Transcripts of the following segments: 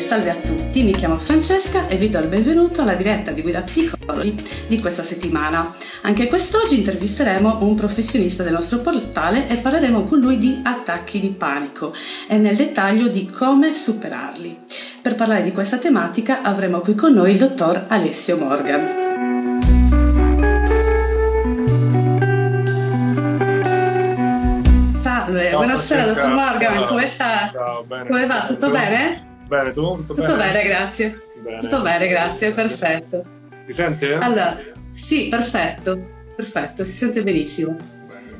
Salve a tutti, mi chiamo Francesca e vi do il benvenuto alla diretta di Guida Psicologi di questa settimana. Anche quest'oggi intervisteremo un professionista del nostro portale e parleremo con lui di attacchi di panico e nel dettaglio di come superarli. Per parlare di questa tematica avremo qui con noi il dottor Alessio Morgan. Salve, Ciao, buonasera dottor Morgan, Ciao. come sta? Ciao, bene. Come va? Tutto bene? Bene, tu? Tutto, Tutto bene? bene? grazie. Bene. Tutto bene, grazie, perfetto. Mi sente? Allora, sì, perfetto, perfetto, si sente benissimo.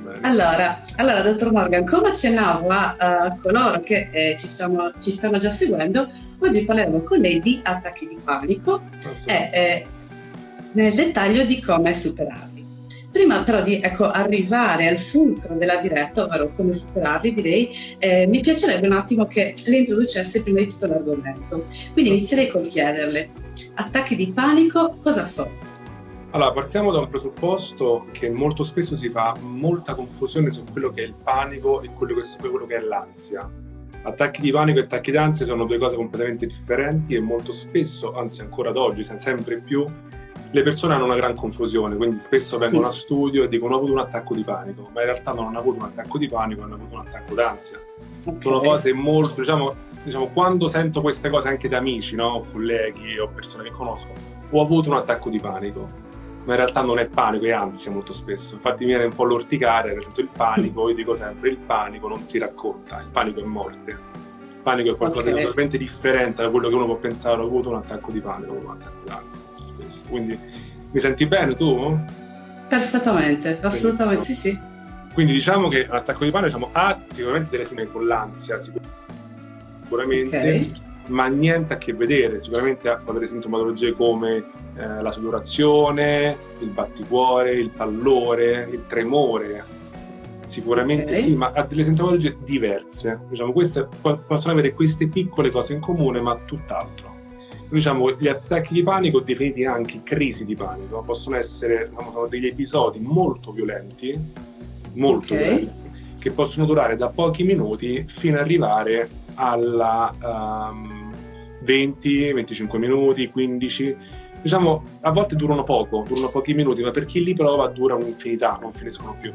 Bene. Allora, allora, dottor Morgan, come accennavo a uh, coloro che eh, ci, stanno, ci, stanno, già seguendo, oggi parleremo con lei di attacchi di panico e eh, nel dettaglio di come superarli. Prima però di ecco, arrivare al fulcro della diretta, ovvero come superarli, direi, eh, mi piacerebbe un attimo che le introducesse prima di tutto l'argomento. Quindi inizierei col chiederle, attacchi di panico, cosa sono? Allora, partiamo da un presupposto che molto spesso si fa molta confusione su quello che è il panico e quello che, quello che è l'ansia. Attacchi di panico e attacchi d'ansia sono due cose completamente differenti e molto spesso, anzi ancora ad oggi, sempre più, le persone hanno una gran confusione, quindi spesso vengono a studio e dicono ho avuto un attacco di panico, ma in realtà non hanno avuto un attacco di panico, hanno avuto un attacco d'ansia. Okay. Sono cose molto, diciamo, diciamo, quando sento queste cose anche da amici, no? colleghi o persone che conosco, ho avuto un attacco di panico, ma in realtà non è panico, è ansia molto spesso. Infatti mi viene un po' l'orticare, nel senso il panico, io dico sempre, il panico non si racconta, il panico è morte. Il panico è qualcosa okay. di totalmente differente da quello che uno può pensare, ho avuto un attacco di panico, ho avuto un attacco d'ansia questo. Quindi mi senti bene tu? Perfettamente, assolutamente sì, sì. Quindi diciamo che l'attacco di panico diciamo, ha sicuramente delle simili con l'ansia, sicuramente, okay. ma niente a che vedere. Sicuramente ha delle sintomatologie come eh, la sudorazione, il batticuore, il pallore, il tremore. Sicuramente okay. sì, ma ha delle sintomatologie diverse. Diciamo, queste possono avere queste piccole cose in comune, ma tutt'altro diciamo, gli attacchi di panico, definiti anche crisi di panico, possono essere diciamo, degli episodi molto violenti, molto okay. violenti, che possono durare da pochi minuti fino ad arrivare alla um, 20, 25 minuti, 15. Diciamo, a volte durano poco, durano pochi minuti, ma per chi li prova dura un'infinità, non finiscono più.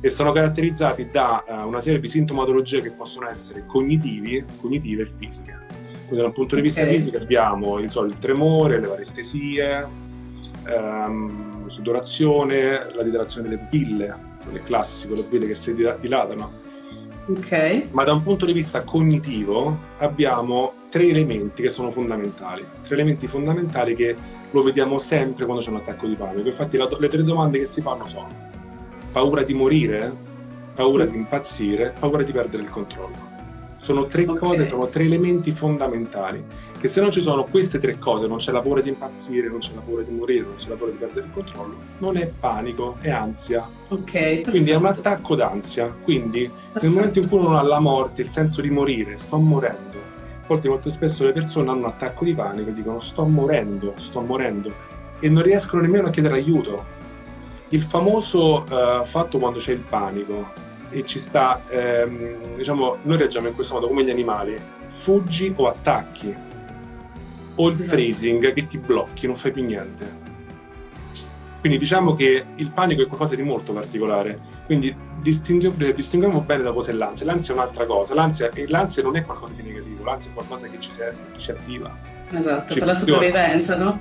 E sono caratterizzati da uh, una serie di sintomatologie che possono essere cognitivi, cognitive e fisiche. Quindi dal punto di vista okay. fisico abbiamo il, so, il tremore, le varestesie, ehm, sudorazione, la dilatazione delle pupille, quello è classico, le pupille che si dilatano. Okay. Ma da un punto di vista cognitivo abbiamo tre elementi che sono fondamentali, tre elementi fondamentali che lo vediamo sempre quando c'è un attacco di panico. Infatti la, le tre domande che si fanno sono paura di morire, paura mm. di impazzire, paura di perdere il controllo. Sono tre okay. cose, sono tre elementi fondamentali. Che se non ci sono queste tre cose, non c'è la paura di impazzire, non c'è la paura di morire, non c'è la paura di perdere il controllo, non è panico, è ansia. Ok. Quindi è un attacco d'ansia. Quindi perfetto. nel momento in cui uno ha la morte, il senso di morire, sto morendo. A volte molto spesso le persone hanno un attacco di panico e dicono sto morendo, sto morendo e non riescono nemmeno a chiedere aiuto. Il famoso uh, fatto quando c'è il panico, e ci sta, ehm, diciamo, noi reagiamo in questo modo come gli animali, fuggi o attacchi, o il esatto. freezing che ti blocchi, non fai più niente. Quindi diciamo che il panico è qualcosa di molto particolare, quindi distinguiamo, distinguiamo bene da cosa è l'ansia. L'ansia è un'altra cosa, l'ansia, l'ansia, non è qualcosa di negativo, l'ansia è qualcosa che ci serve, che ci attiva. Esatto, ci per la sopravvivenza, no?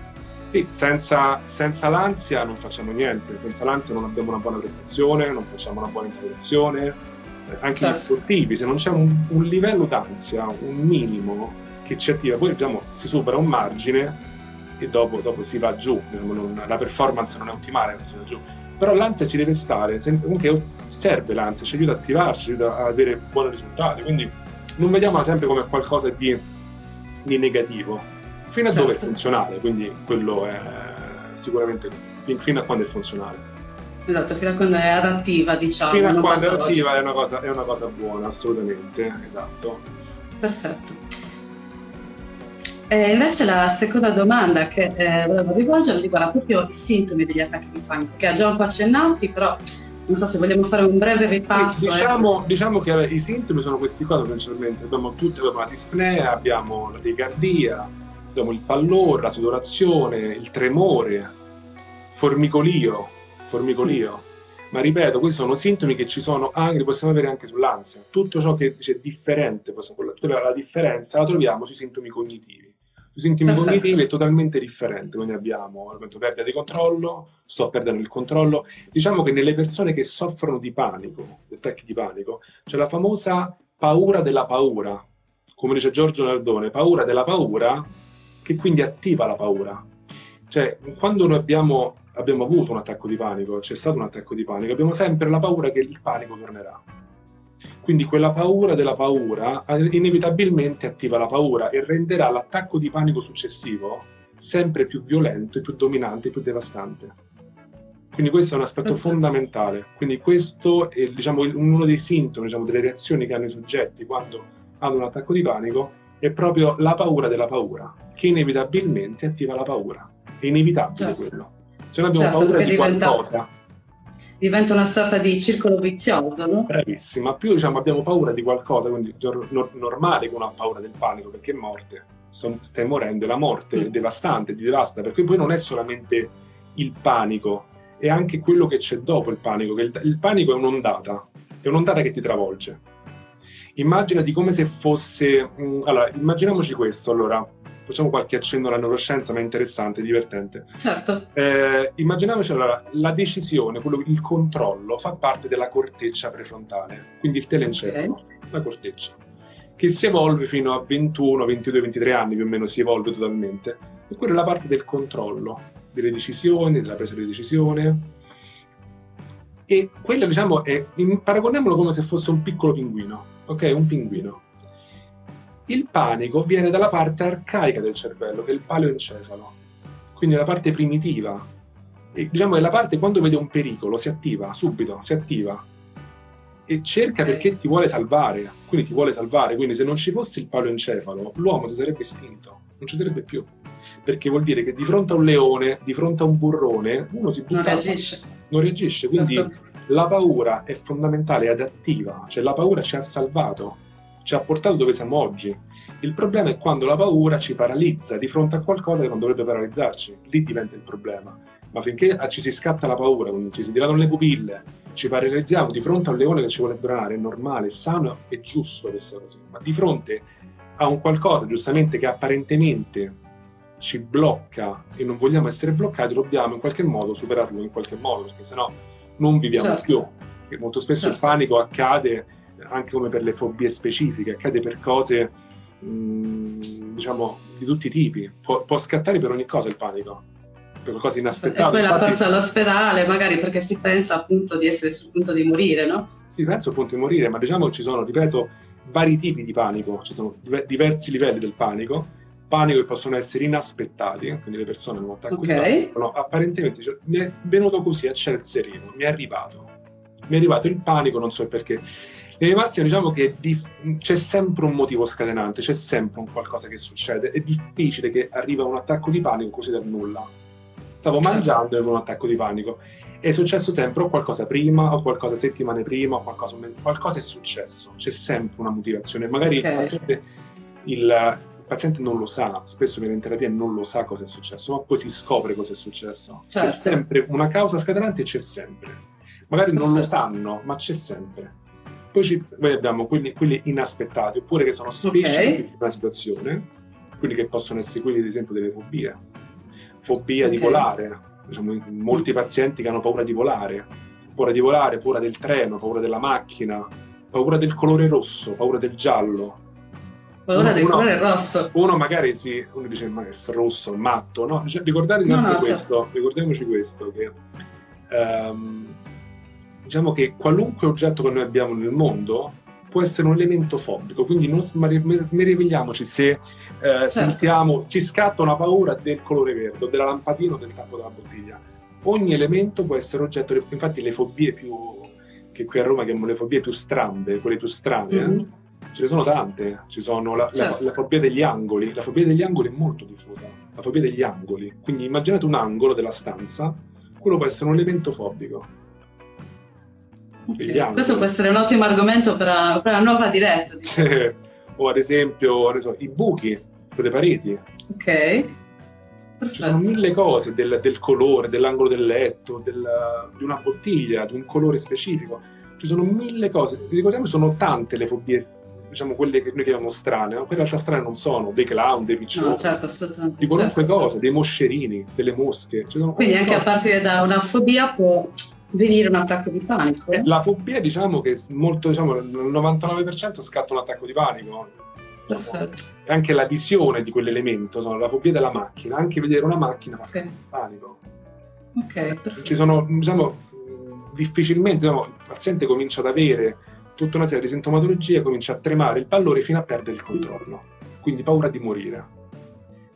Sì, senza, senza, l'ansia non facciamo niente, senza l'ansia non abbiamo una buona prestazione, non facciamo una buona interrogazione, eh, anche certo. gli sportivi, se non c'è un, un, livello d'ansia, un minimo che ci attiva, poi diciamo, si supera un margine e dopo, dopo si va giù, diciamo, non, la performance non è ottimale, si va giù. Però l'ansia ci deve stare, comunque serve l'ansia, ci aiuta ad attivarci, ci aiuta ad avere buoni risultati, quindi non vediamola sempre come qualcosa di, di negativo fino a certo. dove è funzionale, quindi quello è sicuramente fino a quando è funzionale. Esatto, fino a quando è adattiva, diciamo. Fino a quando è adattiva è una, cosa, è una cosa buona, assolutamente, esatto. Perfetto. E invece la seconda domanda che eh, volevo rivolgere riguarda proprio i sintomi degli attacchi di panico, che ha già un po' accennati, però non so se vogliamo fare un breve ripasso. Diciamo, eh. diciamo che i sintomi sono questi qua principalmente, abbiamo tutte abbiamo la dispnea, abbiamo la tachicardia, abbiamo il pallore, la sudorazione, il tremore, formicolio, formicolio. Ma ripeto, questi sono sintomi che ci sono anche, possiamo avere anche sull'ansia. Tutto ciò che è differente, la differenza la troviamo sui sintomi cognitivi. Sui sintomi Perfetto. cognitivi è totalmente differente, quindi abbiamo appunto, perdita di controllo, sto perdendo il controllo. Diciamo che nelle persone che soffrono di panico, di attacchi di panico, c'è la famosa paura della paura, come dice Giorgio Nardone, paura della paura che quindi attiva la paura. Cioè, quando noi abbiamo, abbiamo avuto un attacco di panico, c'è stato un attacco di panico, abbiamo sempre la paura che il panico tornerà. Quindi quella paura della paura inevitabilmente attiva la paura e renderà l'attacco di panico successivo sempre più violento, più dominante, più devastante. Quindi questo è un aspetto Perfetto. fondamentale. Quindi questo è diciamo, uno dei sintomi, diciamo, delle reazioni che hanno i soggetti quando hanno un attacco di panico, è proprio la paura della paura, che inevitabilmente attiva la paura. È inevitabile certo. quello. Se noi abbiamo certo, paura di diventa, qualcosa... Diventa una sorta di circolo vizioso, no? Bravissima. Più diciamo, abbiamo paura di qualcosa, quindi no, normale che uno ha paura del panico, perché è morte. Stai morendo, la morte mm. è devastante, ti devasta, perché poi non è solamente il panico, è anche quello che c'è dopo il panico, che il, il panico è un'ondata, è un'ondata che ti travolge Immaginati come se fosse... Mh, mm, allora, immaginiamoci questo, allora, facciamo qualche accenno alla neuroscienza, ma è interessante, divertente. Certo. Eh, immaginiamoci allora, la decisione, quello, il controllo fa parte della corteccia prefrontale, quindi il telencefalo, okay. la corteccia, che si evolve fino a 21, 22, 23 anni più o meno, si evolve totalmente. E quella è la parte del controllo, delle decisioni, della presa di decisione. E quello, diciamo, è, paragoniamolo come se fosse un piccolo pinguino ok? Un pinguino. Il panico viene dalla parte arcaica del cervello, che è il paleoencefalo, quindi la parte primitiva. E, diciamo è la parte quando vede un pericolo si attiva subito, si attiva e cerca perché ti vuole salvare, quindi ti vuole salvare. Quindi se non ci fosse il paleoencefalo, l'uomo si sarebbe estinto, non ci sarebbe più. Perché vuol dire che di fronte a un leone, di fronte a un burrone, uno si butta. Non reagisce. Non reagisce, quindi certo la paura è fondamentale, è adattiva, cioè la paura ci ha salvato, ci ha portato dove siamo oggi. Il problema è quando la paura ci paralizza di fronte a qualcosa che non dovrebbe paralizzarci, lì diventa il problema. Ma finché ci si scatta la paura, quindi ci si dilatano le pupille, ci paralizziamo di fronte a un leone che ci vuole sbranare, è normale, è sano e giusto questa cosa. Ma di fronte a un qualcosa, giustamente, che apparentemente ci blocca e non vogliamo essere bloccati, dobbiamo in qualche modo superarlo in qualche modo, perché sennò non viviamo certo. più. Perché molto spesso certo. il panico accade anche come per le fobie specifiche, accade per cose mh, diciamo di tutti i tipi. Può, può, scattare per ogni cosa il panico, per qualcosa inaspettato. E poi la corsa all'ospedale, magari perché si pensa appunto di essere sul punto di morire, no? Si pensa al punto di morire, ma diciamo ci sono, ripeto, vari tipi di panico, ci sono diversi livelli del panico panico che possono essere inaspettati, quindi le persone hanno un attacco okay. di panico, no, apparentemente cioè, mi è venuto così a ciel sereno, mi è arrivato, mi è arrivato il panico, non so perché. Nelle massime diciamo che dif- c'è sempre un motivo scatenante, c'è sempre un qualcosa che succede, è difficile che arriva un attacco di panico così dal nulla. Stavo certo. mangiando e avevo un attacco di panico. È successo sempre o qualcosa prima, o qualcosa settimane prima, o qualcosa, qualcosa è successo. C'è sempre una motivazione. Magari okay. il, il paziente non lo sa, spesso viene in terapia e non lo sa cosa è successo, ma poi si scopre cosa è successo. Certo. C'è sempre una causa scatenante, c'è sempre. Magari non lo sanno, ma c'è sempre. Poi ci, noi abbiamo quelli, quelli, inaspettati, oppure che sono specifici okay. di una situazione, quelli che possono essere quelli, ad esempio, delle fobie. Fobia okay. di volare, diciamo, molti pazienti che hanno paura di volare, paura di volare, paura del treno, paura della macchina, paura del colore rosso, paura del giallo, Paura del colore rosso. Uno magari si, uno dice ma è rosso, matto, no? Cioè, ricordatevi no, no, certo. questo, certo. ricordiamoci questo, che um, diciamo che qualunque oggetto che noi abbiamo nel mondo può essere un elemento fobico, quindi non meravigliamoci se eh, certo. sentiamo, ci scatta una paura del colore verde, della lampadina o del tappo della bottiglia. ogni elemento può essere oggetto, di, infatti le fobie più, che qui a Roma chiamiamo le fobie più strambe, quelle più strane, mm-hmm. Ce ne sono tante, ci sono la, certo. la, la, fobia degli angoli, la fobia degli angoli è molto diffusa, la fobia degli angoli, quindi immaginate un angolo della stanza, quello può essere un elemento fobico. Okay. Questo può essere un ottimo argomento per la, per la nuova diretta. Diciamo. o ad esempio so, i buchi sulle pareti. Ok. Perfetto. Ci sono mille cose del, del colore, dell'angolo del letto, del, di una bottiglia, di un colore specifico. Ci sono mille cose. Ricordiamo, sono tante le fobie, diciamo quelle che noi chiamiamo strane, ma poi in realtà strane non sono dei clown, dei piccioni. No, certo. Di qualunque certo, cosa, certo. dei moscerini, delle mosche. Quindi anche cose. a partire da una fobia può venire un attacco di panico. Eh, la fobia, diciamo che molto, diciamo, il 99% scatta un attacco di panico Perfetto. Anche la visione di quell'elemento, sono la fobia della macchina, anche vedere una macchina fa okay. panico. Ok, perfetto. Ci sono, diciamo, difficilmente diciamo, il paziente comincia ad avere tutta una serie di sintomatologie, comincia a tremare il pallore fino a perdere il controllo, quindi paura di morire.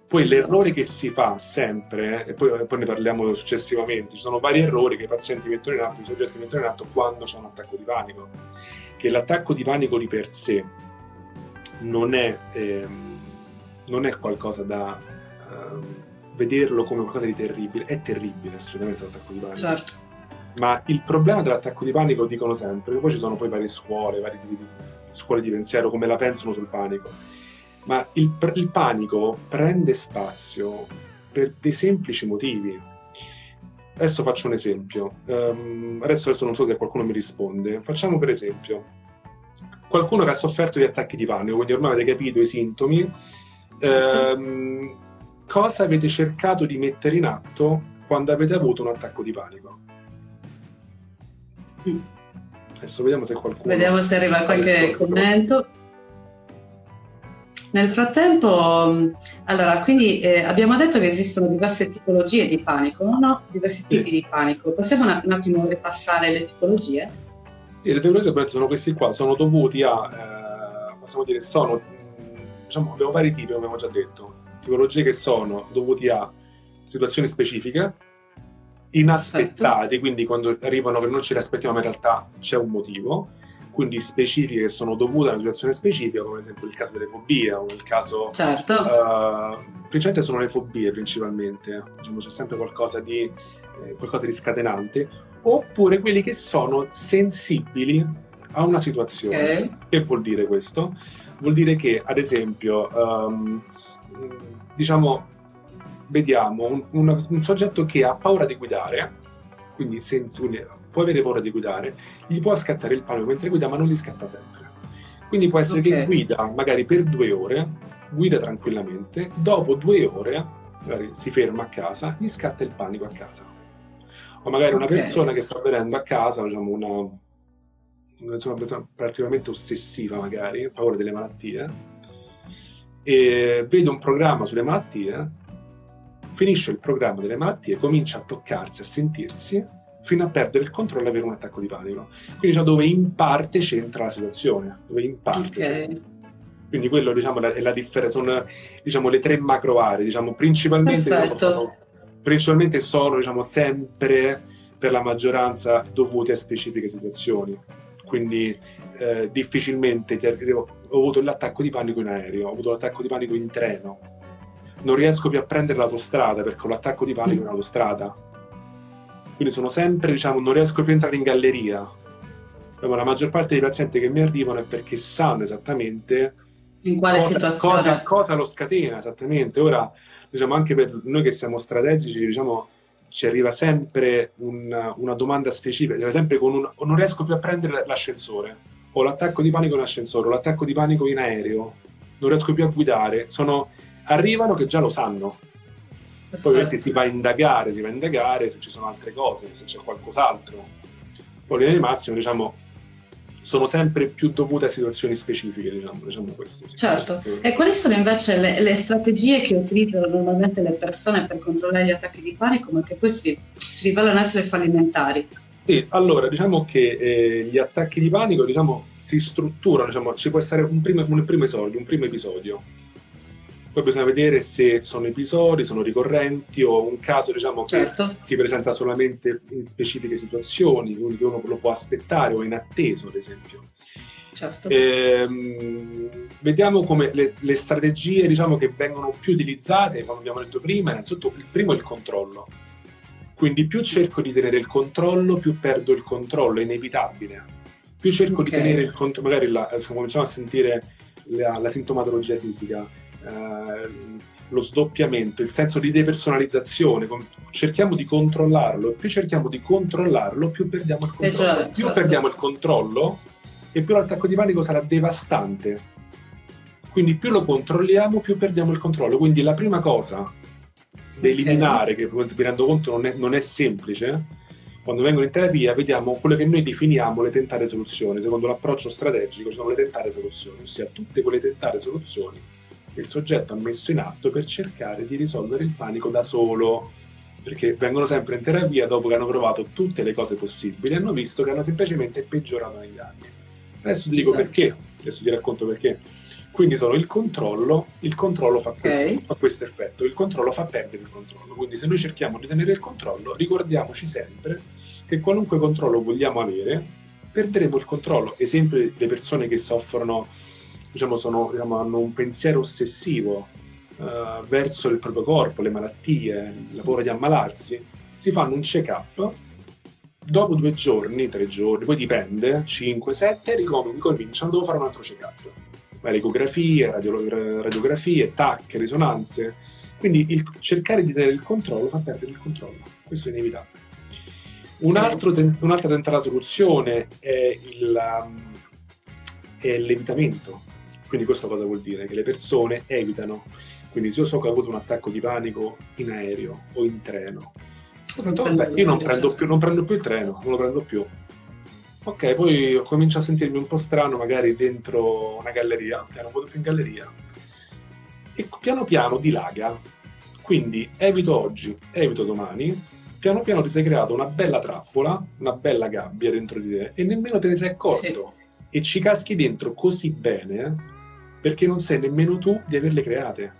Poi l'errore che si fa sempre, e poi, poi, ne parliamo successivamente, ci sono vari errori che i pazienti mettono in atto, i soggetti mettono in atto quando c'è un attacco di panico. Che l'attacco di panico di per sé non è, ehm, non è qualcosa da ehm, vederlo come qualcosa di terribile, è terribile assolutamente l'attacco di panico. Certo. Ma il problema dell'attacco di panico, dicono sempre, poi ci sono poi varie scuole, vari tipi di scuole di pensiero, come la pensano sul panico. Ma il, il panico prende spazio per dei semplici motivi. Adesso faccio un esempio. Um, adesso, adesso non so se qualcuno mi risponde. Facciamo per esempio, qualcuno che ha sofferto di attacchi di panico, quindi ormai avete capito i sintomi, ehm, cosa avete cercato di mettere in atto quando avete avuto un attacco di panico? Adesso vediamo se qualcuno... Vediamo se arriva qualche commento. Nel frattempo, allora, quindi eh, abbiamo detto che esistono diverse tipologie di panico, no? Diversi tipi sì. di panico. Possiamo un, un attimo ripassare le tipologie? Sì, le teorie sono questi qua, sono dovuti a, eh, possiamo dire, sono, diciamo, abbiamo vari tipi, come abbiamo già detto, tipologie che sono dovuti a situazioni specifiche, inaspettati, Perfetto. quindi quando arrivano che non ce le aspettiamo, ma in realtà c'è un motivo, quindi specifiche che sono dovute a una situazione specifica, come ad esempio il caso delle fobie o il caso... Certo. Uh, principalmente sono le fobie principalmente, diciamo, c'è sempre qualcosa di, eh, qualcosa di scatenante, oppure quelli che sono sensibili a una situazione. Okay. Che vuol dire questo? Vuol dire che, ad esempio, um, diciamo, vediamo un, un, un, soggetto che ha paura di guidare, quindi, senza, quindi può avere paura di guidare, gli può scattare il panico mentre guida, ma non gli scatta sempre. Quindi può essere okay. che guida magari per due ore, guida tranquillamente, dopo due ore magari si ferma a casa, gli scatta il panico a casa o magari una okay. persona che sta venendo a casa, diciamo una, una persona particolarmente ossessiva magari, paura delle malattie, e vede un programma sulle malattie, finisce il programma delle malattie, comincia a toccarsi, a sentirsi, fino a perdere il controllo e avere un attacco di panico. Quindi diciamo, dove in parte c'entra la situazione, dove in parte okay. Quindi quello diciamo, è la differenza, sono diciamo, le tre macro aree, diciamo, principalmente diciamo, sono principalmente sono diciamo, sempre per la maggioranza dovuti a specifiche situazioni. Quindi eh, difficilmente ho avuto l'attacco di panico in aereo, ho avuto l'attacco di panico in treno. Non riesco più a prendere l'autostrada perché ho l'attacco di panico in autostrada. Quindi sono sempre, diciamo, non riesco più a entrare in galleria. Ma la maggior parte dei pazienti che mi arrivano è perché sanno esattamente in quale cosa, situazione cosa, cosa lo scatena esattamente. Ora diciamo anche per noi che siamo strategici, diciamo, ci arriva sempre un, una domanda specifica, cioè sempre con un, non riesco più a prendere l'ascensore, o l'attacco di panico in ascensore, o l'attacco di panico in aereo, non riesco più a guidare, sono, arrivano che già lo sanno. Poi ovviamente si va a indagare, si va a indagare se ci sono altre cose, se c'è qualcos'altro. Poi in di massimo, diciamo, sono sempre più dovute a situazioni specifiche, diciamo, diciamo questo. Sì. Certo. E quali sono invece le, le, strategie che utilizzano normalmente le persone per controllare gli attacchi di panico, ma che poi si, si rivelano essere fallimentari? Sì, allora diciamo che eh, gli attacchi di panico diciamo, si strutturano, diciamo, ci può essere un primo, un primo episodio, un primo episodio. Poi bisogna vedere se sono episodi, sono ricorrenti o un caso diciamo, certo. che si presenta solamente in specifiche situazioni, quindi uno lo può aspettare o in atteso, ad esempio. Certo. Ehm, vediamo come le, le strategie diciamo, che vengono più utilizzate, come abbiamo detto prima, innanzitutto il primo è il controllo. Quindi più cerco di tenere il controllo, più perdo il controllo, è inevitabile. Più cerco okay. di tenere il controllo, magari la, cominciamo a sentire la, la sintomatologia fisica, eh, lo sdoppiamento, il senso di depersonalizzazione, cerchiamo di controllarlo, più cerchiamo di controllarlo, più perdiamo il controllo. Eh già, più certo. perdiamo il controllo e più l'attacco di panico sarà devastante. Quindi più lo controlliamo, più perdiamo il controllo. Quindi la prima cosa da eliminare, okay. che mi rendo conto non è, non è semplice, quando vengono in terapia vediamo quello che noi definiamo le tentate soluzioni. Secondo l'approccio strategico ci sono le tentate soluzioni, ossia tutte quelle tentate soluzioni che il soggetto ha messo in atto per cercare di risolvere il panico da solo. Perché vengono sempre in terapia dopo che hanno provato tutte le cose possibili e hanno visto che hanno semplicemente peggiorato negli anni. Adesso ti dico esatto. perché, adesso ti racconto perché. Quindi sono il controllo, il controllo fa questo, okay. fa questo effetto, il controllo fa perdere il controllo. Quindi se noi cerchiamo di tenere il controllo, ricordiamoci sempre che qualunque controllo vogliamo avere, perderemo il controllo. Esempio le persone che soffrono, diciamo, sono, diciamo hanno un pensiero ossessivo uh, verso il proprio corpo, le malattie, la paura di ammalarsi, si fanno un check-up dopo due giorni, tre giorni, poi dipende, 5, 7, ricominciano, devo fare un altro check-up ecografie, radio, radiografie, TAC, risonanze. Quindi il cercare di tenere il controllo fa perdere il controllo, questo è inevitabile. Un altro, un'altra tentata soluzione è, il, um, è l'evitamento. Quindi questo cosa vuol dire? Che le persone evitano. Quindi se io so che ho avuto un attacco di panico in aereo o in treno, io non prendo, più, non prendo più il treno, non lo prendo più Ok, poi comincio a sentirmi un po' strano magari dentro una galleria, che non vado più in galleria, e piano piano dilaga. Quindi evito oggi, evito domani, piano piano ti sei creato una bella trappola, una bella gabbia dentro di te e nemmeno te ne sei accorto. Sì. E ci caschi dentro così bene perché non sai nemmeno tu di averle create.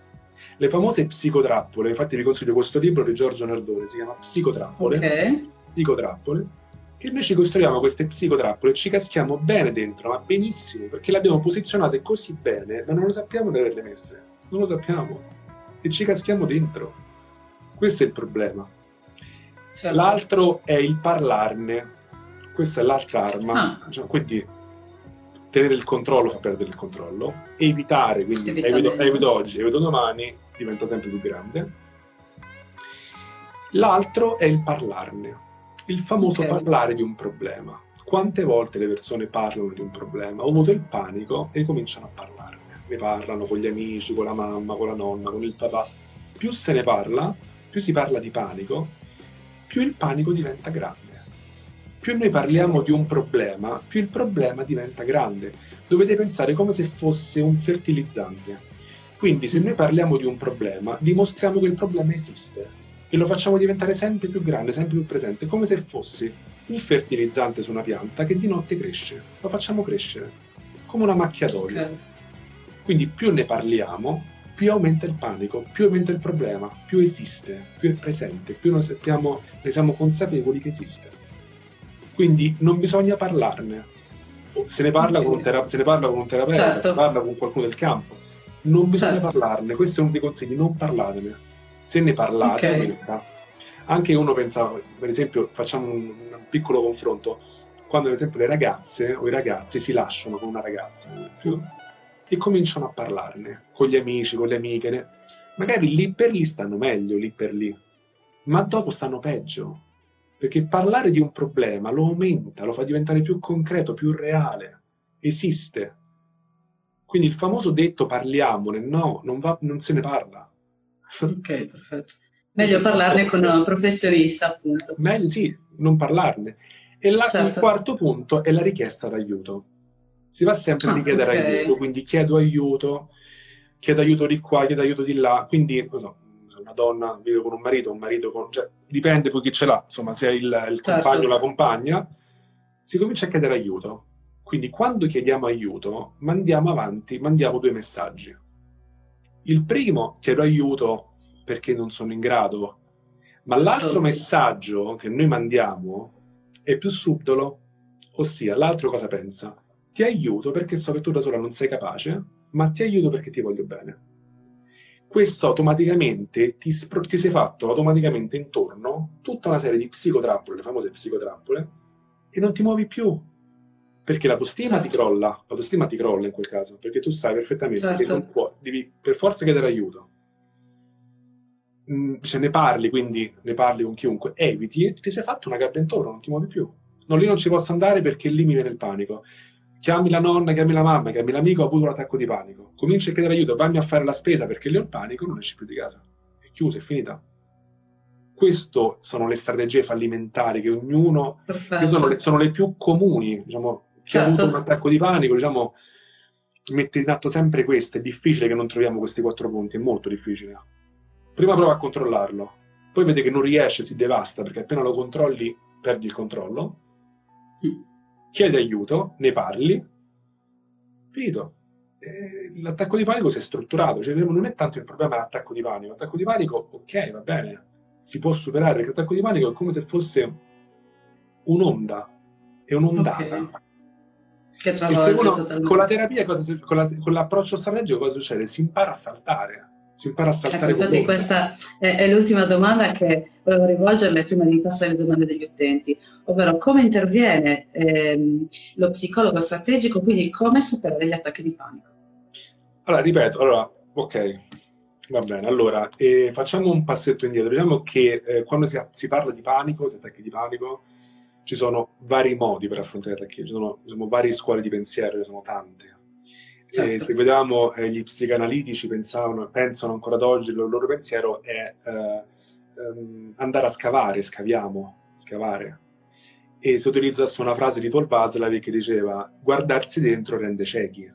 Le famose psicotrappole, infatti vi consiglio questo libro di Giorgio Nardone, si chiama Psicotrappole. Ok. Psicotrappole che noi ci costruiamo queste psicotrappole e ci caschiamo bene dentro, ma benissimo, perché le abbiamo posizionate così bene, ma non lo sappiamo di averle messe, non lo sappiamo, e ci caschiamo dentro. Questo è il problema. Certo. L'altro è il parlarne, questa è l'altra arma, ah. diciamo, quindi tenere il controllo fa perdere il controllo, evitare, quindi evito, evito oggi, evito domani, diventa sempre più grande. L'altro è il parlarne il famoso okay. parlare di un problema. Quante volte le persone parlano di un problema? Ho avuto il panico e cominciano a parlarne. Ne parlano con gli amici, con la mamma, con la nonna, con il papà. Più se ne parla, più si parla di panico, più il panico diventa grande. Più noi parliamo di un problema, più il problema diventa grande. Dovete pensare come se fosse un fertilizzante. Quindi se noi parliamo di un problema, dimostriamo che il problema esiste e lo facciamo diventare sempre più grande, sempre più presente, come se fosse un fertilizzante su una pianta che di notte cresce. Lo facciamo crescere, come una macchia d'olio. Okay. Quindi più ne parliamo, più aumenta il panico, più aumenta il problema, più esiste, più è presente, più noi sappiamo, ne siamo consapevoli che esiste. Quindi non bisogna parlarne. Se ne parla, con, un tera- se ne parla con un terapeuta, certo. se ne parla con qualcuno del campo. Non bisogna certo. parlarne, questo è uno dei consigli, non parlatene se ne parlate, okay. anche uno pensava, per esempio, facciamo un, un, piccolo confronto, quando ad esempio le ragazze o i ragazzi si lasciano con una ragazza esempio, e cominciano a parlarne con gli amici, con le amiche, magari lì per lì stanno meglio, lì per lì, ma dopo stanno peggio, perché parlare di un problema lo aumenta, lo fa diventare più concreto, più reale, esiste. Quindi il famoso detto parliamone, no, non, va, non se ne parla Ok, perfetto. Meglio parlarne con un professionista, appunto. Meglio sì, non parlarne. E la, certo. il quarto punto è la richiesta d'aiuto. Si va sempre ah, a richiedere okay. aiuto, quindi chiedo aiuto, chiedo aiuto di qua, chiedo aiuto di là. Quindi, so, una donna vive con un marito, un marito con... Cioè, dipende poi chi ce l'ha, insomma, se è il, il certo. compagno o la compagna, si comincia a chiedere aiuto. Quindi quando chiediamo aiuto, mandiamo avanti, mandiamo due messaggi Il primo, chiedo aiuto perché non sono in grado, ma l'altro messaggio che noi mandiamo è più subdolo, ossia l'altro cosa pensa? Ti aiuto perché so che tu da sola non sei capace, ma ti aiuto perché ti voglio bene. Questo automaticamente ti, spro- ti sei fatto automaticamente intorno tutta una serie di psicotrappole, le famose psicotrappole, e non ti muovi più. Perché l'autostima certo. ti crolla, l'autostima ti crolla in quel caso, perché tu sai perfettamente certo. che non puoi, devi per forza chiedere aiuto. Mm, se ne parli, quindi ne parli con chiunque, eviti, ti sei fatto una gabbia intorno, non ti muovi più. No, lì non ci posso andare perché lì mi viene il panico. Chiami la nonna, chiami la mamma, chiami l'amico, ho avuto un attacco di panico. Cominci a chiedere aiuto, vammi a fare la spesa perché lì ho il panico, non esci più di casa. È chiuso, è finita. Queste sono le strategie fallimentari che ognuno... Sono le, sono le, più comuni, diciamo, chi certo. ha avuto un attacco di panico, diciamo, mette in atto sempre queste. È difficile che non troviamo questi quattro punti, è molto difficile prima prova a controllarlo, poi vede che non riesce, si devasta perché appena lo controlli perdi il controllo, chiede aiuto, ne parli, finito. L'attacco di panico si è strutturato, cioè non è tanto il problema l'attacco di panico, l'attacco di panico, ok, va bene, si può superare perché l'attacco di panico è come se fosse un'onda, è un'ondata. Okay. Che travolge totalmente. Con la terapia, cosa, con, la, con l'approccio strategico cosa succede? Si impara a saltare si impara a saltare ecco, infatti questa è, è, l'ultima domanda che volevo rivolgerle prima di passare alle domande degli utenti, ovvero come interviene ehm, lo psicologo strategico, quindi come superare gli attacchi di panico. Allora, ripeto, allora, ok, va bene, allora eh, facciamo un passetto indietro, diciamo che eh, quando si, si, parla di panico, si attacchi di panico, ci sono vari modi per affrontare gli attacchi, ci sono, ci sono varie scuole di pensiero, ce sono tante Certo. se vediamo eh, gli psicanalitici pensavano, pensano ancora ad oggi, il loro pensiero è eh, ehm, andare a scavare, scaviamo, scavare. E si utilizzasse una frase di Paul Vaslavi che diceva guardarsi dentro rende ciechi.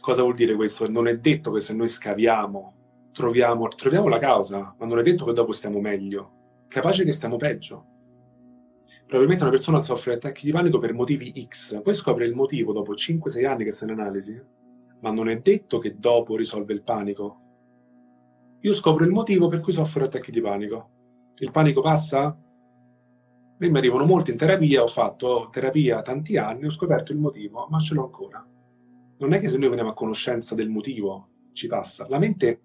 Cosa vuol dire questo? Non è detto che se noi scaviamo, troviamo, troviamo la causa, ma non è detto che dopo stiamo meglio. Capace che stiamo peggio probabilmente una persona soffre di attacchi di panico per motivi X, poi scopre il motivo dopo 5-6 anni che sta in analisi, ma non è detto che dopo risolve il panico. Io scopro il motivo per cui soffro di attacchi di panico. Il panico passa? A me mi arrivano molti in terapia, ho fatto terapia tanti anni, ho scoperto il motivo, ma ce l'ho ancora. Non è che se noi veniamo a conoscenza del motivo ci passa. La mente,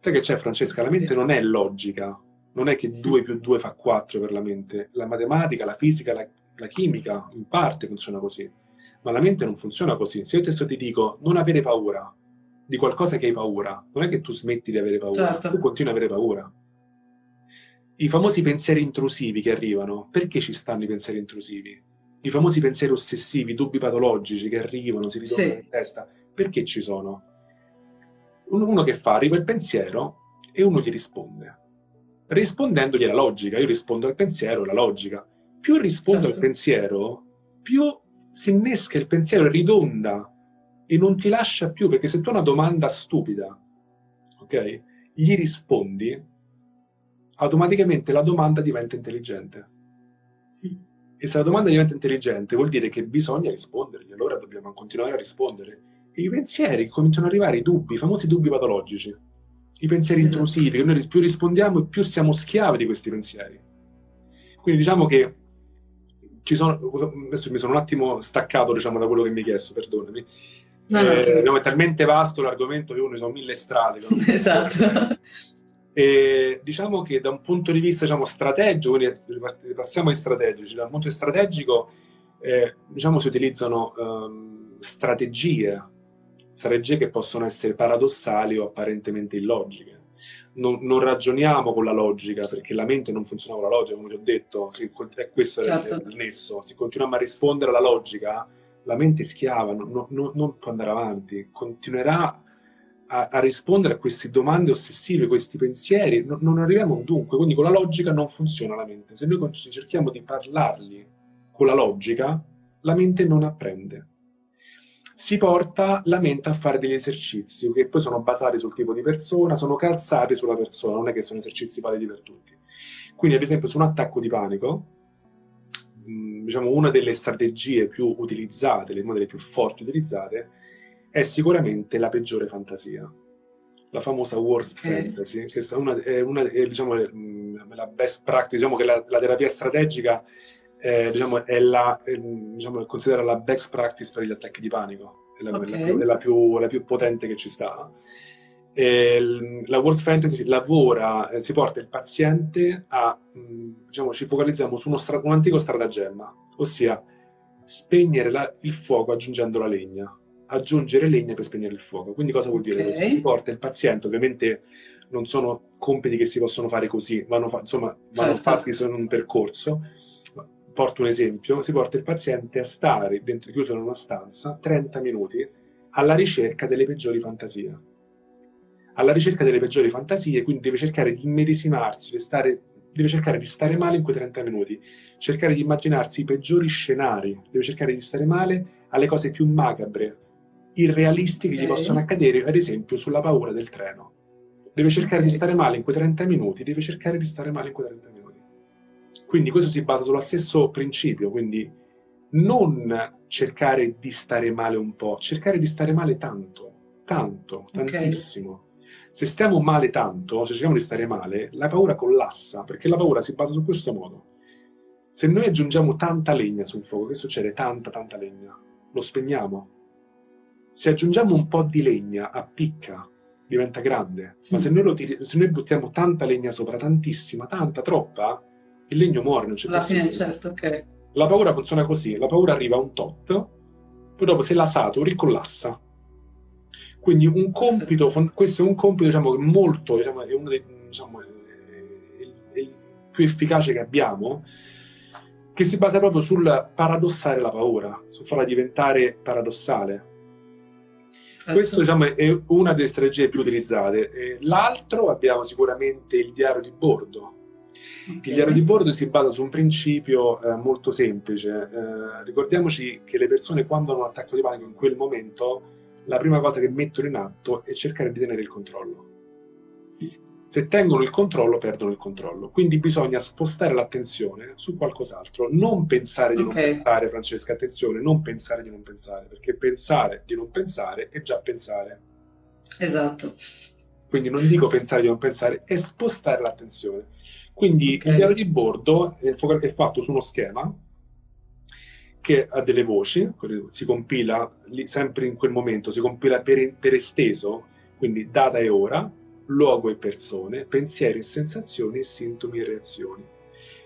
sai che c'è Francesca, la mente non è logica, non è che 2 più 2 fa 4 per la mente. La matematica, la fisica, la, la, chimica in parte funziona così, ma la mente non funziona così. Se io adesso ti dico non avere paura di qualcosa che hai paura, non è che tu smetti di avere paura, certo. tu continui ad avere paura. I famosi pensieri intrusivi che arrivano, perché ci stanno i pensieri intrusivi? I famosi pensieri ossessivi, dubbi patologici che arrivano, si ritornano sì. in testa, perché ci sono? Uno che fa, arriva il pensiero e uno gli risponde rispondendogli alla logica. Io rispondo al pensiero, la logica. Più rispondo certo. al pensiero, più si innesca il pensiero ridonda e non ti lascia più, perché se tu hai una domanda stupida, ok, gli rispondi, automaticamente la domanda diventa intelligente. Sì. E se la domanda diventa intelligente vuol dire che bisogna rispondergli, allora dobbiamo continuare a rispondere. E i pensieri cominciano ad arrivare, i dubbi, i famosi dubbi patologici i pensieri esatto. intrusivi, che noi più rispondiamo e più siamo schiavi di questi pensieri. Quindi diciamo che ci sono, adesso mi sono un attimo staccato diciamo, da quello che mi hai chiesto, perdonami. No, eh, no, è talmente vasto l'argomento che uno sono mille strade. esatto. E diciamo che da un punto di vista diciamo, strategico, quindi passiamo ai strategici, dal punto di vista strategico eh, diciamo, si utilizzano um, strategie strategie che possono essere paradossali o apparentemente illogiche. Non, non, ragioniamo con la logica, perché la mente non funziona con la logica, come vi ho detto, se, è questo certo. è il nesso. Se continuiamo a rispondere alla logica, la mente schiava, non, non, non può andare avanti, continuerà a, a, rispondere a queste domande ossessive, questi pensieri, non, non arriviamo dunque, quindi con la logica non funziona la mente. Se noi cerchiamo di parlargli con la logica, la mente non apprende si porta la mente a fare degli esercizi che poi sono basati sul tipo di persona, sono calzati sulla persona, non è che sono esercizi validi per tutti. Quindi, ad esempio, su un attacco di panico, mm, diciamo una delle strategie più utilizzate, una delle più forti utilizzate, è sicuramente la peggiore fantasia. la famosa worst okay. fantasy, che è una, è una è, diciamo, la best practice, diciamo che la, la terapia strategica eh, diciamo, è, la, è, diciamo, considera la best practice per gli attacchi di panico, è la, okay. la, più, è la, più, più potente che ci sta. E la Worst Fantasy lavora, eh, si porta il paziente a, diciamo, ci focalizziamo su uno stra- un antico stratagemma, ossia spegnere la, il fuoco aggiungendo la legna, aggiungere legna per spegnere il fuoco. Quindi cosa vuol dire okay. questo? Si porta il paziente, ovviamente non sono compiti che si possono fare così, vanno, fa- insomma, vanno certo. fatti su un percorso. Porto un esempio, si porta il paziente a stare dentro chiuso in una stanza 30 minuti alla ricerca delle peggiori fantasie alla ricerca delle peggiori fantasie, quindi deve cercare di immedesimarsi, stare, deve cercare di stare male in quei 30 minuti, cercare di immaginarsi i peggiori scenari, deve cercare di stare male alle cose più macabre, irrealistiche okay. che gli possono accadere, ad esempio sulla paura del treno. Deve cercare okay. di stare male in quei 30 minuti, deve cercare di stare male in quei 30 minuti. Quindi questo si basa sullo stesso principio, quindi non cercare di stare male un po', cercare di stare male tanto, tanto, tantissimo. Okay se stiamo male tanto, se cerchiamo di stare male, la paura collassa, perché la paura si basa su questo modo. Se noi aggiungiamo tanta legna sul fuoco, che succede? Tanta, tanta legna. Lo spegniamo. Se aggiungiamo un po' di legna, appicca, diventa grande. Sì. Ma se noi, tiri- se noi, buttiamo tanta legna sopra, tantissima, tanta, troppa, il legno muore, non c'è Alla fine, certo, ok. La paura funziona così. La paura arriva a un tot, poi dopo se la saturi, collassa quindi un compito, questo è un compito diciamo, molto, diciamo, è uno dei, diciamo, è il più efficace che abbiamo, che si basa proprio sul paradossare la paura, su farla diventare paradossale. Certo. Questo diciamo, è una delle strategie più utilizzate. L'altro abbiamo sicuramente il diario di bordo. Il diario di bordo si basa su un principio eh, molto semplice. Eh, ricordiamoci che le persone quando hanno un attacco di panico in quel momento la prima cosa che mettono in atto è cercare di tenere il controllo. Se tengono il controllo, perdono il controllo. Quindi bisogna spostare l'attenzione su qualcos'altro. Non pensare di okay. non pensare, Francesca, attenzione, non pensare di non pensare, perché pensare di non pensare è già pensare. Esatto. Quindi non dico pensare di non pensare, è spostare l'attenzione. Quindi okay. il diario di bordo è fatto su uno schema che ha delle voci, si compila lì, sempre in quel momento, si compila per, per esteso, quindi data e ora, luogo e persone, pensieri e sensazioni, sintomi e reazioni.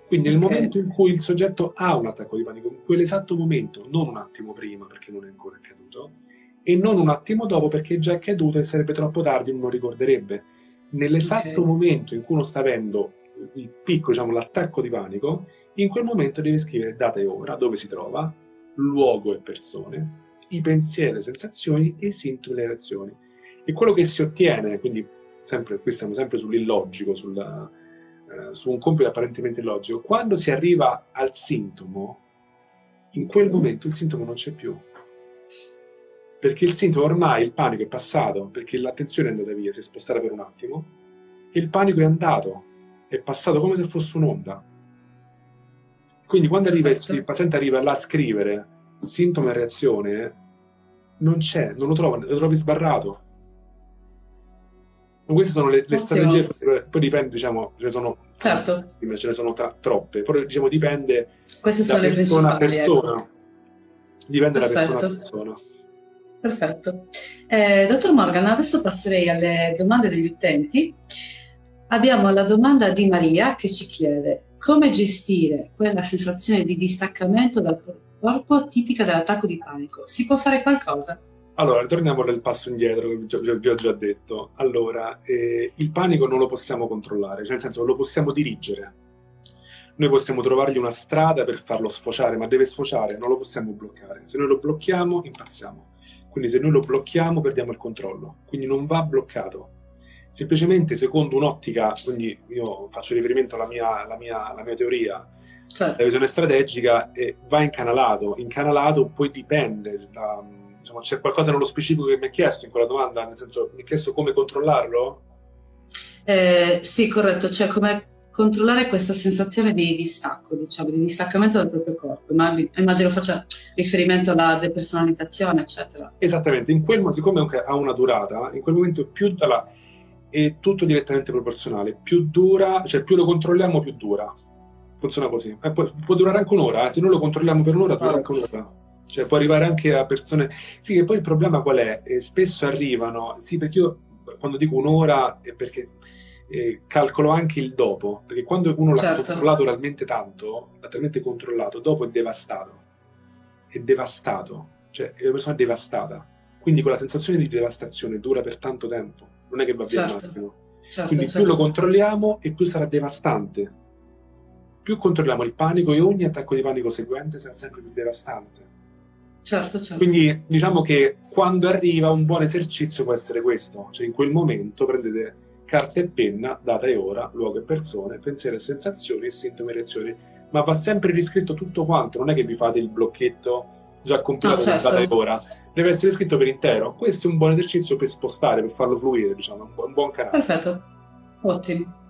Quindi nel okay. momento in cui il soggetto ha un attacco di panico, in quell'esatto momento, non un attimo prima perché non è ancora accaduto, e non un attimo dopo perché è già accaduto e sarebbe troppo tardi, non lo ricorderebbe. Nell'esatto okay. momento in cui uno sta avendo il picco, diciamo, l'attacco di panico, in quel momento deve scrivere data e ora, dove si trova, luogo e persone, i pensieri, le sensazioni e i sintomi e le reazioni. E quello che si ottiene, quindi sempre, qui siamo sempre sull'illogico, sulla, eh, su un compito apparentemente illogico, quando si arriva al sintomo, in quel momento il sintomo non c'è più. Perché il sintomo ormai, il panico è passato, perché l'attenzione è andata via, si è spostata per un attimo, e il panico è andato, è passato come se fosse un'onda quindi quando arriva, il paziente arriva là a scrivere sintomo e reazione, non c'è, non lo trova, lo trovi sbarrato. Queste sono le, le strategie, poi dipende, diciamo, ce ne sono, certo. ce ne sono tra, troppe, però diciamo dipende Queste da sono persona a persona. Ecco. Dipende da persona a persona. Perfetto. Eh, dottor Morgan, adesso passerei alle domande degli utenti. Abbiamo la domanda di Maria che ci chiede come gestire quella sensazione di distaccamento dal corpo tipica dell'attacco di panico? Si può fare qualcosa? Allora, torniamo nel passo indietro che vi ho già detto. Allora, eh, il panico non lo possiamo controllare, cioè nel senso lo possiamo dirigere. Noi possiamo trovargli una strada per farlo sfociare, ma deve sfociare, non lo possiamo bloccare. Se noi lo blocchiamo, impazziamo. Quindi se noi lo blocchiamo, perdiamo il controllo. Quindi non va bloccato semplicemente secondo un'ottica, quindi io faccio riferimento alla mia, alla mia, alla mia teoria, certo. la visione strategica, e va incanalato. Incanalato poi dipende da, insomma, c'è qualcosa nello specifico che mi ha chiesto in quella domanda, nel senso mi ha chiesto come controllarlo? Eh, sì, corretto, cioè come controllare questa sensazione di distacco, diciamo, di distaccamento dal proprio corpo. Ma immagino faccia riferimento alla depersonalizzazione, eccetera. Esattamente, in quel, siccome ha una durata, in quel momento più dalla è tutto direttamente proporzionale. Più dura, cioè più lo controlliamo, più dura. Funziona così. E poi, può durare anche un'ora, eh? se noi lo controlliamo per un'ora, dura anche un'ora. Cioè può arrivare anche a persone... Sì, che poi il problema qual è? Eh, spesso arrivano... Sì, perché io quando dico un'ora è perché eh, calcolo anche il dopo, perché quando uno certo. l'ha controllato talmente tanto, l'ha talmente controllato, dopo è devastato. È devastato. Cioè, è una persona devastata. Quindi quella sensazione di devastazione dura per tanto tempo non è che va via certo. un Certo, Quindi certo. più lo controlliamo e più sarà devastante. Più controlliamo il panico e ogni attacco di panico seguente sarà sempre più devastante. Certo, certo. Quindi diciamo che quando arriva un buon esercizio può essere questo, cioè in quel momento prendete carta e penna, data e ora, luogo e persone, pensieri e sensazioni e sintomi e reazioni, ma va sempre riscritto tutto quanto, non è che vi fate il blocchetto già compilato no, certo. e ora, deve essere scritto per intero. Questo è un buon esercizio per spostare, per farlo fluire, diciamo, un buon, un buon canale. Perfetto, ottimo.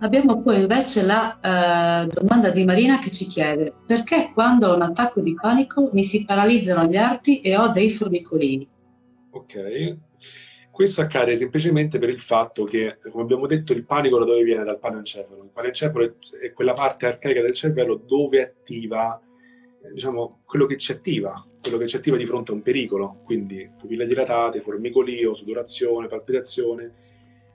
Abbiamo poi invece la eh, domanda di Marina che ci chiede perché quando ho un attacco di panico mi si paralizzano gli arti e ho dei formicolini? Ok, questo accade semplicemente per il fatto che, come abbiamo detto, il panico da dove viene? Dal panencefalo. Il panencefalo è quella parte arcaica del cervello dove attiva diciamo, quello che ci attiva, quello che ci attiva di fronte a un pericolo, quindi pupille dilatate, formicolio, sudorazione, palpitazione,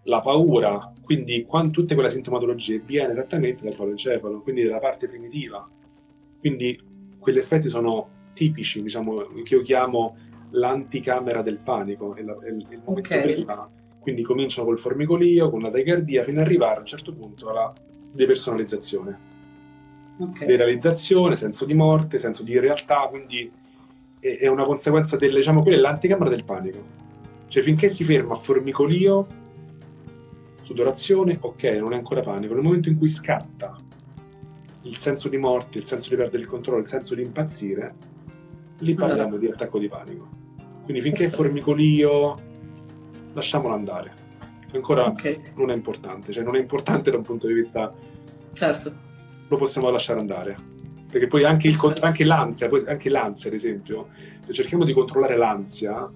la paura, quindi quando tutte quelle sintomatologie viene esattamente dal palencefalo, quindi dalla parte primitiva. Quindi quegli aspetti sono tipici, diciamo, che io chiamo l'anticamera del panico, è, la, è il momento okay. prima. Quindi cominciano col formicolio, con la tachicardia, fino ad arrivare a un certo punto alla depersonalizzazione okay. derealizzazione, senso di morte, senso di realtà, quindi è, è una conseguenza del, diciamo, quella è l'anticamera del panico. Cioè finché si ferma a formicolio, sudorazione, ok, non è ancora panico. Nel momento in cui scatta il senso di morte, il senso di perdere il controllo, il senso di impazzire, lì parliamo allora. di attacco di panico. Quindi finché è formicolio, lasciamolo andare. Ancora okay. non è importante, cioè non è importante da un punto di vista certo lo possiamo lasciare andare. Perché poi anche, il, anche, l'ansia, poi anche l'ansia, ad esempio, se cerchiamo di controllare l'ansia,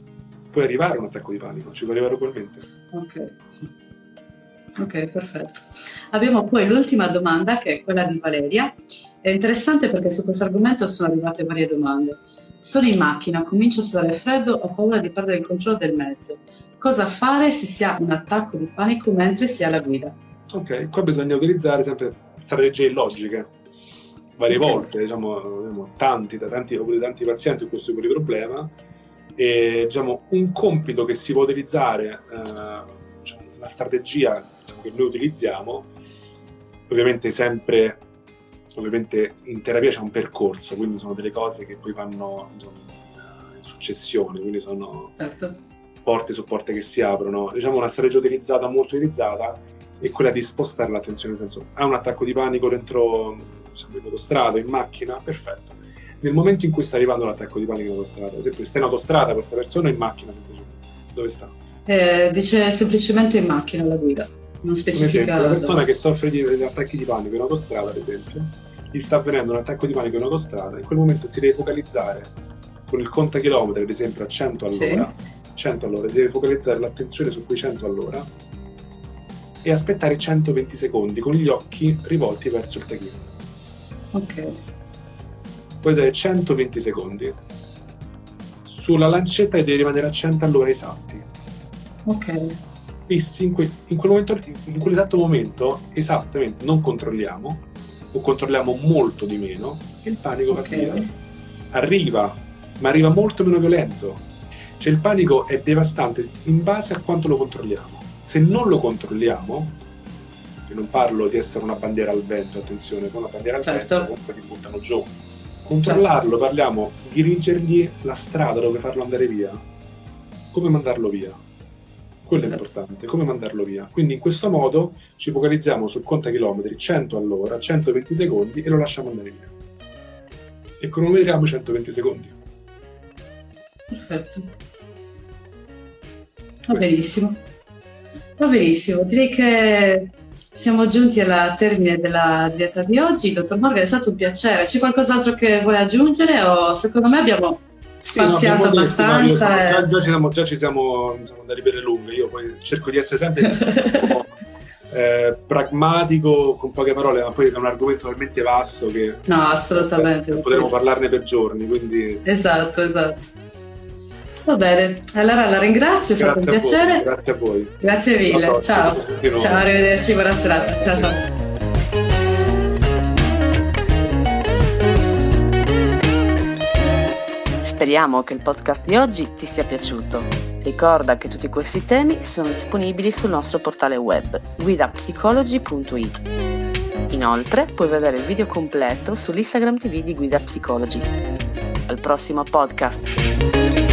può arrivare a un attacco di panico, ci può arrivare ugualmente. Ok. Ok, perfetto. Abbiamo poi l'ultima domanda che è quella di Valeria. È interessante perché su questo argomento sono arrivate varie domande. Sono in macchina, comincio a sudare freddo, ho paura di perdere il controllo del mezzo. Cosa fare se si ha un attacco di panico mentre si è alla guida? Ok, qua bisogna utilizzare sempre strategie illogiche varie volte, diciamo, abbiamo tanti, tanti, tanti pazienti con questo tipo di problema e diciamo, un compito che si può utilizzare, eh, diciamo, una strategia diciamo, che noi utilizziamo, ovviamente sempre ovviamente in terapia c'è un percorso, quindi sono delle cose che poi vanno diciamo, in successione, quindi sono certo. porte su porte che si aprono. Diciamo una strategia utilizzata, molto utilizzata, è quella di spostare l'attenzione, nel senso, ha un attacco di panico dentro, diciamo, in autostrada, in macchina, perfetto. Nel momento in cui sta arrivando l'attacco di panico in autostrada, ad esempio, sta in autostrada questa persona in macchina semplicemente, dove sta? Eh, dice semplicemente in macchina la guida, non specifica. Una persona che soffre di, di attacchi di panico in autostrada, ad esempio, gli sta avvenendo un attacco di panico in autostrada, in quel momento si deve focalizzare con il contachilometri, ad esempio, a 100 all'ora, sì. 100 all'ora, deve focalizzare l'attenzione su quei 100 all'ora e aspettare 120 secondi con gli occhi rivolti verso il tachino. Ok. Puoi dare 120 secondi. Sulla lancetta devi rimanere a 100 all'ora esatti. Ok. Fissi in, que- in, quel momento, in quell'esatto momento, esattamente, non controlliamo, o controlliamo molto di meno, e il panico okay. va via. Arriva, ma arriva molto meno violento. Cioè il panico è devastante in base a quanto lo controlliamo se non lo controlliamo, e non parlo di essere una bandiera al vento, attenzione, con una bandiera al certo. vento comunque ti buttano giù. Controllarlo, certo. parliamo, dirigergli la strada dove farlo andare via. Come mandarlo via? Quello certo. è importante, come mandarlo via. Quindi in questo modo ci focalizziamo sul conta chilometri 100 all'ora, 120 secondi e lo lasciamo andare via. E cronometriamo 120 secondi. Perfetto. Va benissimo. Va benissimo, direi che siamo giunti al termine della diretta di oggi. Dottor Morgan, è stato un piacere. C'è qualcos'altro che vuole aggiungere o secondo me abbiamo spaziato sì, no, abbastanza. e... già, già, ci siamo, già ci siamo, siamo andati per le lunghe, io poi cerco di essere sempre eh, pragmatico, con poche parole, ma poi è un argomento talmente vasto che... No, assolutamente. Eh, potremmo parlarne per giorni, quindi... Esatto, esatto. Va bene, allora la ringrazio, è stato un piacere. Voi, grazie a voi. Grazie mille, ciao. Ciao, arrivederci, buona serata. Ciao, ciao. Speriamo che il podcast di oggi ti sia piaciuto. Ricorda che tutti questi temi sono disponibili sul nostro portale web guidapsicology.it. Inoltre puoi vedere il video completo sull'Instagram TV di Guida Psicology. Al prossimo podcast!